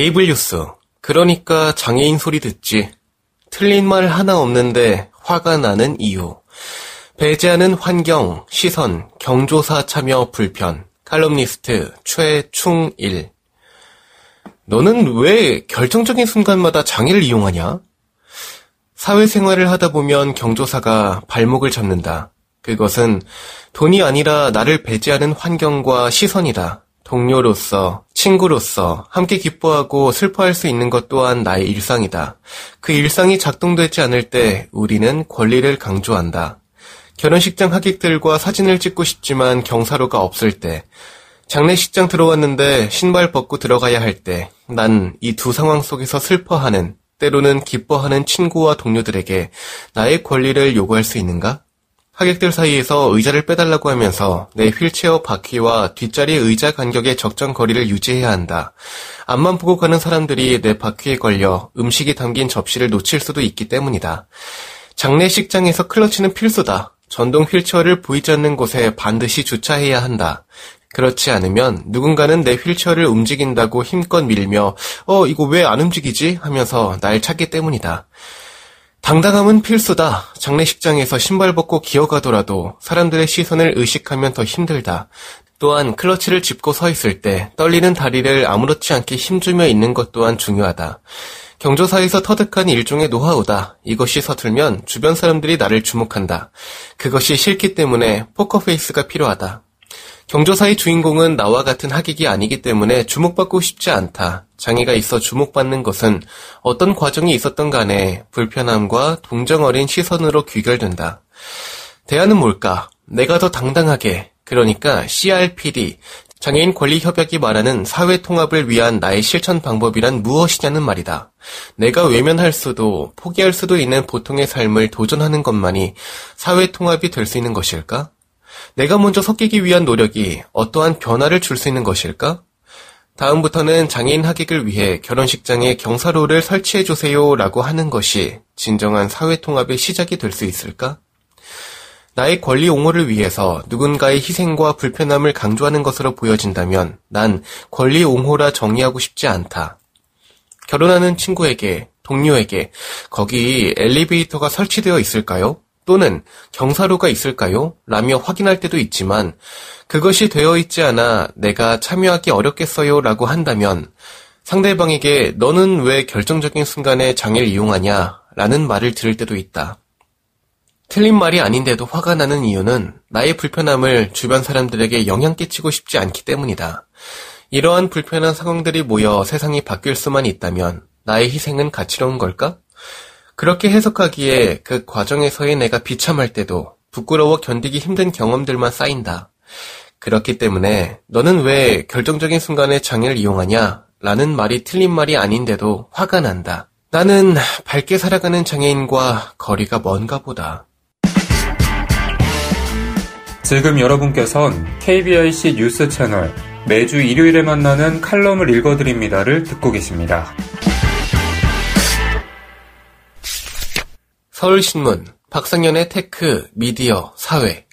에이블 뉴스. 그러니까 장애인 소리 듣지. 틀린 말 하나 없는데 화가 나는 이유. 배제하는 환경, 시선, 경조사 참여 불편. 칼럼니스트 최충일. 너는 왜 결정적인 순간마다 장애를 이용하냐? 사회생활을 하다 보면 경조사가 발목을 잡는다. 그것은 돈이 아니라 나를 배제하는 환경과 시선이다. 동료로서, 친구로서 함께 기뻐하고 슬퍼할 수 있는 것 또한 나의 일상이다. 그 일상이 작동되지 않을 때 우리는 권리를 강조한다. 결혼식장 하객들과 사진을 찍고 싶지만 경사로가 없을 때, 장례식장 들어왔는데 신발 벗고 들어가야 할 때, 난 이 두 상황 속에서 슬퍼하는, 때로는 기뻐하는 친구와 동료들에게 나의 권리를 요구할 수 있는가? 하객들 사이에서 의자를 빼달라고 하면서 내 휠체어 바퀴와 뒷자리 의자 간격의 적정 거리를 유지해야 한다. 앞만 보고 가는 사람들이 내 바퀴에 걸려 음식이 담긴 접시를 놓칠 수도 있기 때문이다. 장례식장에서 클러치는 필수다. 전동 휠체어를 보이지 않는 곳에 반드시 주차해야 한다. 그렇지 않으면 누군가는 내 휠체어를 움직인다고 힘껏 밀며 어 이거 왜 안 움직이지 하면서 날 찾기 때문이다. 당당함은 필수다. 장례식장에서 신발 벗고 기어가더라도 사람들의 시선을 의식하면 더 힘들다. 또한 crutch를 짚고 서 있을 때 떨리는 다리를 아무렇지 않게 힘주며 있는 것 또한 중요하다. 경조사에서 터득한 일종의 노하우다. 이것이 서툴면 주변 사람들이 나를 주목한다. 그것이 싫기 때문에 포커페이스가 필요하다. 경조사의 주인공은 나와 같은 하객이 아니기 때문에 주목받고 싶지 않다. 장애가 있어 주목받는 것은 어떤 과정이 있었던 간에 불편함과 동정 어린 시선으로 귀결된다. 대안은 뭘까? 내가 더 당당하게, 그러니까 CRPD, 장애인 권리 협약이 말하는 사회 통합을 위한 나의 실천 방법이란 무엇이냐는 말이다. 내가 외면할 수도 포기할 수도 있는 보통의 삶을 도전하는 것만이 사회 통합이 될 수 있는 것일까? 내가 먼저 섞이기 위한 노력이 어떠한 변화를 줄 수 있는 것일까? 다음부터는 장애인 하객을 위해 결혼식장에 경사로를 설치해 주세요 라고 하는 것이 진정한 사회통합의 시작이 될 수 있을까? 나의 권리 옹호를 위해서 누군가의 희생과 불편함을 강조하는 것으로 보여진다면 난 권리 옹호라 정의하고 싶지 않다. 결혼하는 친구에게, 동료에게 거기 엘리베이터가 설치되어 있을까요? 또는 경사로가 있을까요? 라며 확인할 때도 있지만 그것이 되어 있지 않아 내가 참여하기 어렵겠어요 라고 한다면 상대방에게 너는 왜 결정적인 순간에 장애를 이용하냐 라는 말을 들을 때도 있다. 틀린 말이 아닌데도 화가 나는 이유는 나의 불편함을 주변 사람들에게 영향 끼치고 싶지 않기 때문이다. 이러한 불편한 상황들이 모여 세상이 바뀔 수만 있다면 나의 희생은 가치로운 걸까? 그렇게 해석하기에 그 과정에서의 내가 비참할 때도 부끄러워 견디기 힘든 경험들만 쌓인다. 그렇기 때문에 너는 왜 결정적인 순간에 장애를 이용하냐? 라는 말이 틀린 말이 아닌데도 화가 난다. 나는 밝게 살아가는 장애인과 거리가 먼가 보다. 지금 여러분께선 KBIC 뉴스 채널 매주 일요일에 만나는 칼럼을 읽어드립니다를 듣고 계십니다. 서울신문, 박상현의 테크, 미디어, 사회,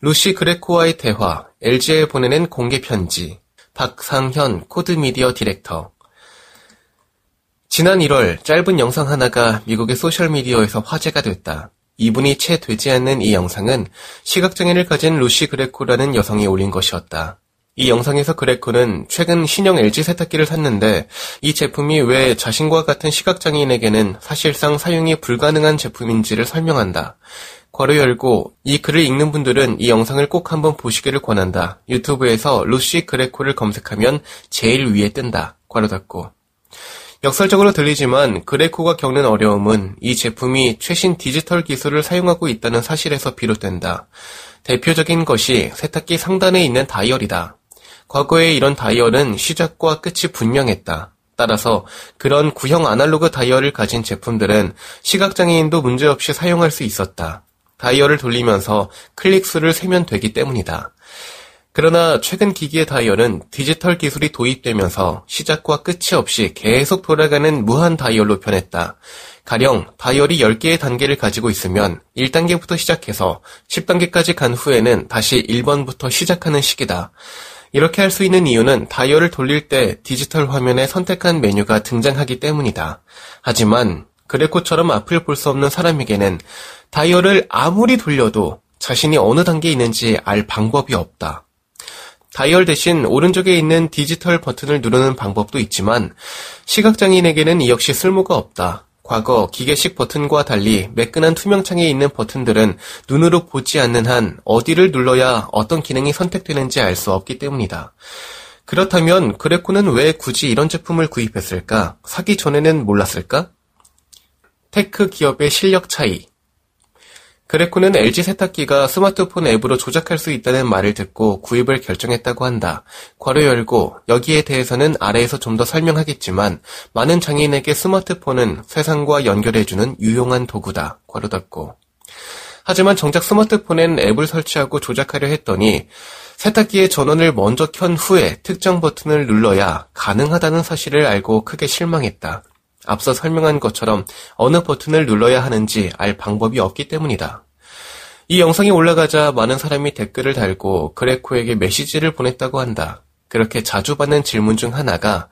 루시 그레코와의 대화, LG에 보내는 공개 편지, 박상현 코드미디어 디렉터. 지난 1월 짧은 영상 하나가 미국의 소셜미디어에서 화제가 됐다. 이분이 채 되지 않는 이 영상은 시각장애를 가진 루시 그레코라는 여성이 올린 것이었다. 이 영상에서 그레코는 최근 신형 LG 세탁기를 샀는데 이 제품이 왜 자신과 같은 시각장애인에게는 사실상 사용이 불가능한 제품인지를 설명한다. 괄호 열고 이 글을 읽는 분들은 이 영상을 꼭 한번 보시기를 권한다. 유튜브에서 루시 그레코를 검색하면 제일 위에 뜬다. 괄호 닫고. 역설적으로 들리지만 그레코가 겪는 어려움은 이 제품이 최신 디지털 기술을 사용하고 있다는 사실에서 비롯된다. 대표적인 것이 세탁기 상단에 있는 다이얼이다. 과거에 이런 다이얼은 시작과 끝이 분명했다. 따라서 그런 구형 아날로그 다이얼을 가진 제품들은 시각장애인도 문제없이 사용할 수 있었다. 다이얼을 돌리면서 클릭 수를 세면 되기 때문이다. 그러나 최근 기기의 다이얼은 디지털 기술이 도입되면서 시작과 끝이 없이 계속 돌아가는 무한 다이얼로 변했다. 가령 다이얼이 10개의 단계를 가지고 있으면 1단계부터 시작해서 10단계까지 간 후에는 다시 1번부터 시작하는 식이다. 이렇게 할 수 있는 이유는 다이얼을 돌릴 때 디지털 화면에 선택한 메뉴가 등장하기 때문이다. 하지만 그레코처럼 앞을 볼 수 없는 사람에게는 다이얼을 아무리 돌려도 자신이 어느 단계에 있는지 알 방법이 없다. 다이얼 대신 오른쪽에 있는 디지털 버튼을 누르는 방법도 있지만 시각장애인에게는 이 역시 쓸모가 없다. 과거 기계식 버튼과 달리 매끈한 투명창에 있는 버튼들은 눈으로 보지 않는 한 어디를 눌러야 어떤 기능이 선택되는지 알 수 없기 때문이다. 그렇다면 그레코는 왜 굳이 이런 제품을 구입했을까? 사기 전에는 몰랐을까? 테크 기업의 실력 차이. 그레코는 LG 세탁기가 스마트폰 앱으로 조작할 수 있다는 말을 듣고 구입을 결정했다고 한다. 괄호 열고 여기에 대해서는 아래에서 좀 더 설명하겠지만 많은 장애인에게 스마트폰은 세상과 연결해주는 유용한 도구다. 괄호 닫고. 하지만 정작 스마트폰엔 앱을 설치하고 조작하려 했더니 세탁기의 전원을 먼저 켠 후에 특정 버튼을 눌러야 가능하다는 사실을 알고 크게 실망했다. 앞서 설명한 것처럼 어느 버튼을 눌러야 하는지 알 방법이 없기 때문이다. 이 영상이 올라가자 많은 사람이 댓글을 달고 그레코에게 메시지를 보냈다고 한다. 그렇게 자주 받는 질문 중 하나가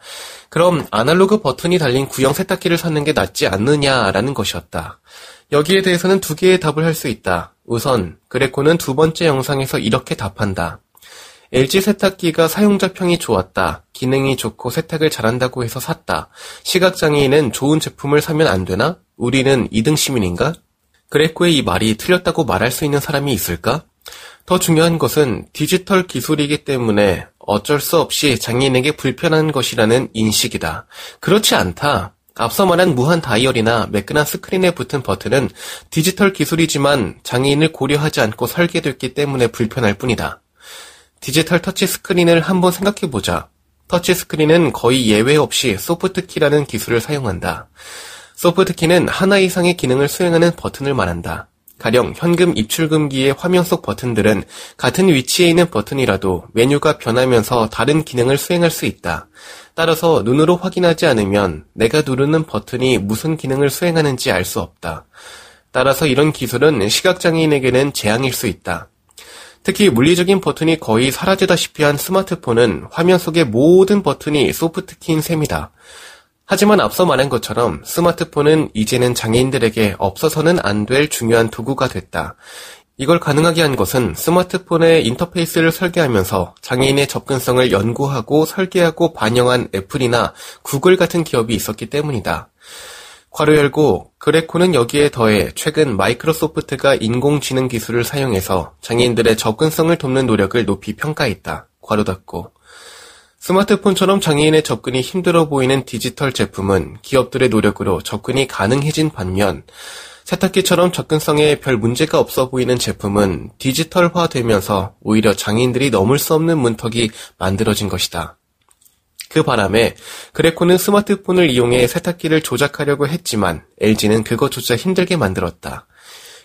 그럼 아날로그 버튼이 달린 구형 세탁기를 사는 게 낫지 않느냐라는 것이었다. 여기에 대해서는 두 개의 답을 할 수 있다. 우선 그레코는 두 번째 영상에서 이렇게 답한다. LG 세탁기가 사용자 평이 좋았다. 기능이 좋고 세탁을 잘한다고 해서 샀다. 시각장애인은 좋은 제품을 사면 안 되나? 우리는 2등 시민인가? 그레코의 이 말이 틀렸다고 말할 수 있는 사람이 있을까? 더 중요한 것은 디지털 기술이기 때문에 어쩔 수 없이 장애인에게 불편한 것이라는 인식이다. 그렇지 않다. 앞서 말한 무한 다이얼이나 매끈한 스크린에 붙은 버튼은 디지털 기술이지만 장애인을 고려하지 않고 설계됐기 때문에 불편할 뿐이다. 디지털 터치 스크린을 한번 생각해보자. 터치 스크린은 거의 예외 없이 소프트키라는 기술을 사용한다. 소프트키는 하나 이상의 기능을 수행하는 버튼을 말한다. 가령 현금 입출금기의 화면 속 버튼들은 같은 위치에 있는 버튼이라도 메뉴가 변하면서 다른 기능을 수행할 수 있다. 따라서 눈으로 확인하지 않으면 내가 누르는 버튼이 무슨 기능을 수행하는지 알 수 없다. 따라서 이런 기술은 시각장애인에게는 재앙일 수 있다. 특히 물리적인 버튼이 거의 사라지다시피 한 스마트폰은 화면 속의 모든 버튼이 소프트키인 셈이다. 하지만 앞서 말한 것처럼 스마트폰은 이제는 장애인들에게 없어서는 안 될 중요한 도구가 됐다. 이걸 가능하게 한 것은 스마트폰의 인터페이스를 설계하면서 장애인의 접근성을 연구하고 설계하고 반영한 애플이나 구글 같은 기업이 있었기 때문이다. 괄호 열고 그레코는 여기에 더해 최근 마이크로소프트가 인공지능 기술을 사용해서 장애인들의 접근성을 돕는 노력을 높이 평가했다. 괄호 닫고 스마트폰처럼 장애인의 접근이 힘들어 보이는 디지털 제품은 기업들의 노력으로 접근이 가능해진 반면 세탁기처럼 접근성에 별 문제가 없어 보이는 제품은 디지털화되면서 오히려 장애인들이 넘을 수 없는 문턱이 만들어진 것이다. 그 바람에 그레코는 스마트폰을 이용해 세탁기를 조작하려고 했지만 LG는 그것조차 힘들게 만들었다.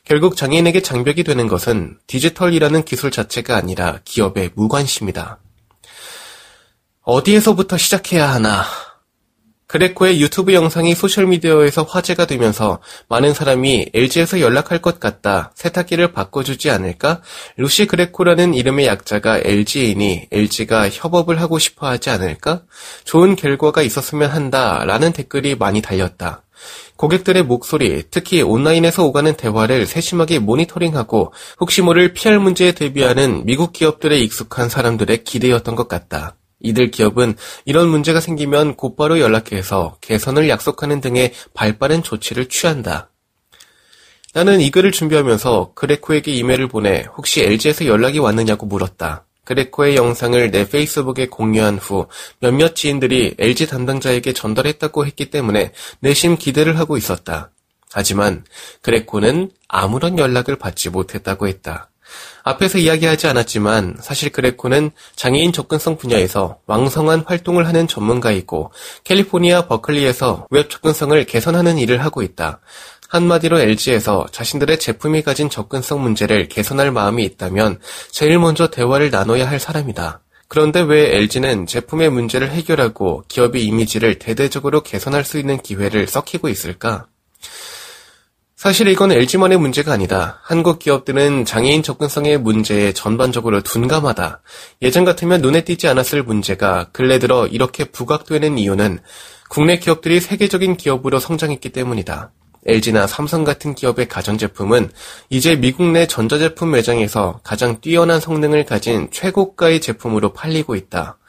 결국 장애인에게 장벽이 되는 것은 디지털이라는 기술 자체가 아니라 기업의 무관심이다. 어디에서부터 시작해야 하나 그레코의 유튜브 영상이 소셜미디어에서 화제가 되면서 많은 사람이 LG에서 연락할 것 같다. 세탁기를 바꿔주지 않을까? 루시 그레코라는 이름의 약자가 LG이니 LG가 협업을 하고 싶어 하지 않을까? 좋은 결과가 있었으면 한다. 라는 댓글이 많이 달렸다. 고객들의 목소리, 특히 온라인에서 오가는 대화를 세심하게 모니터링하고 혹시 모를 PR 문제에 대비하는 미국 기업들의 익숙한 사람들의 기대였던 것 같다. 이들 기업은 이런 문제가 생기면 곧바로 연락해서 개선을 약속하는 등의 발빠른 조치를 취한다. 나는 이 글을 준비하면서 그레코에게 이메일을 보내 혹시 LG에서 연락이 왔느냐고 물었다. 그레코의 영상을 내 페이스북에 공유한 후 몇몇 지인들이 LG 담당자에게 전달했다고 했기 때문에 내심 기대를 하고 있었다. 하지만 그레코는 아무런 연락을 받지 못했다고 했다. 앞에서 이야기하지 않았지만 사실 그레코는 장애인 접근성 분야에서 왕성한 활동을 하는 전문가이고 캘리포니아 버클리에서 웹 접근성을 개선하는 일을 하고 있다. 한마디로 LG에서 자신들의 제품이 가진 접근성 문제를 개선할 마음이 있다면 제일 먼저 대화를 나눠야 할 사람이다. 그런데 왜 LG는 제품의 문제를 해결하고 기업의 이미지를 대대적으로 개선할 수 있는 기회를 썩히고 있을까? 사실 이건 LG만의 문제가 아니다. 한국 기업들은 장애인 접근성의 문제에 전반적으로 둔감하다. 예전 같으면 눈에 띄지 않았을 문제가 근래 들어 이렇게 부각되는 이유는 국내 기업들이 세계적인 기업으로 성장했기 때문이다. LG나 삼성 같은 기업의 가전제품은 이제 미국 내 전자제품 매장에서 가장 뛰어난 성능을 가진 최고가의 제품으로 팔리고 있다.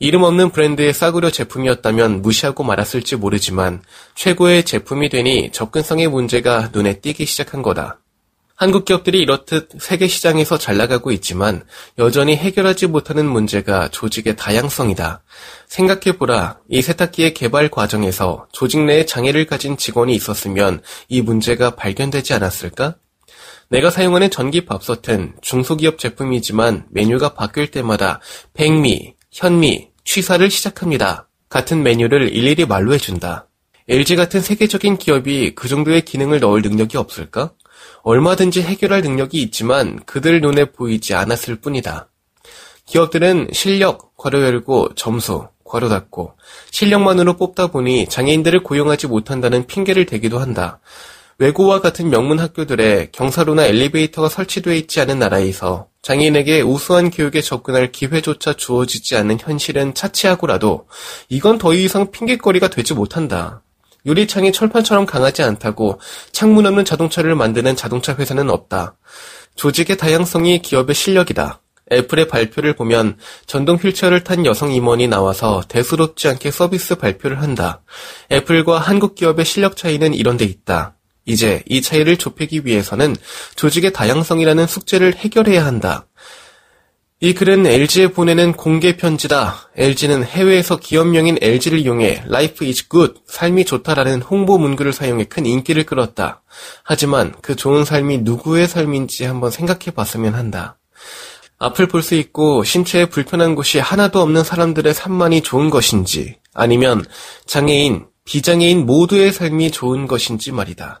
이름 없는 브랜드의 싸구려 제품이었다면 무시하고 말았을지 모르지만 최고의 제품이 되니 접근성의 문제가 눈에 띄기 시작한 거다. 한국 기업들이 이렇듯 세계 시장에서 잘 나가고 있지만 여전히 해결하지 못하는 문제가 조직의 다양성이다. 생각해보라. 이 세탁기의 개발 과정에서 조직 내에 장애를 가진 직원이 있었으면 이 문제가 발견되지 않았을까? 내가 사용하는 전기 밥솥은 중소기업 제품이지만 메뉴가 바뀔 때마다 백미, 현미, 취사를 시작합니다. 같은 메뉴를 일일이 말로 해준다. LG 같은 세계적인 기업이 그 정도의 기능을 넣을 능력이 없을까? 얼마든지 해결할 능력이 있지만 그들 눈에 보이지 않았을 뿐이다. 기업들은 실력, 괄호 열고 점수, 괄호 닫고 실력만으로 뽑다 보니 장애인들을 고용하지 못한다는 핑계를 대기도 한다. 외고와 같은 명문 학교들에 경사로나 엘리베이터가 설치되어 있지 않은 나라에서 장애인에게 우수한 교육에 접근할 기회조차 주어지지 않는 현실은 차치하고라도 이건 더 이상 핑계거리가 되지 못한다. 유리창이 철판처럼 강하지 않다고 창문 없는 자동차를 만드는 자동차 회사는 없다. 조직의 다양성이 기업의 실력이다. 애플의 발표를 보면 전동 휠체어를 탄 여성 임원이 나와서 대수롭지 않게 서비스 발표를 한다. 애플과 한국 기업의 실력 차이는 이런 데 있다. 이제 이 차이를 좁히기 위해서는 조직의 다양성이라는 숙제를 해결해야 한다. 이 글은 LG에 보내는 공개 편지다. LG는 해외에서 기업명인 LG를 이용해 Life is good, 삶이 좋다라는 홍보 문구를 사용해 큰 인기를 끌었다. 하지만 그 좋은 삶이 누구의 삶인지 한번 생각해 봤으면 한다. 앞을 볼 수 있고 신체에 불편한 곳이 하나도 없는 사람들의 삶만이 좋은 것인지, 아니면 장애인, 비장애인 모두의 삶이 좋은 것인지 말이다.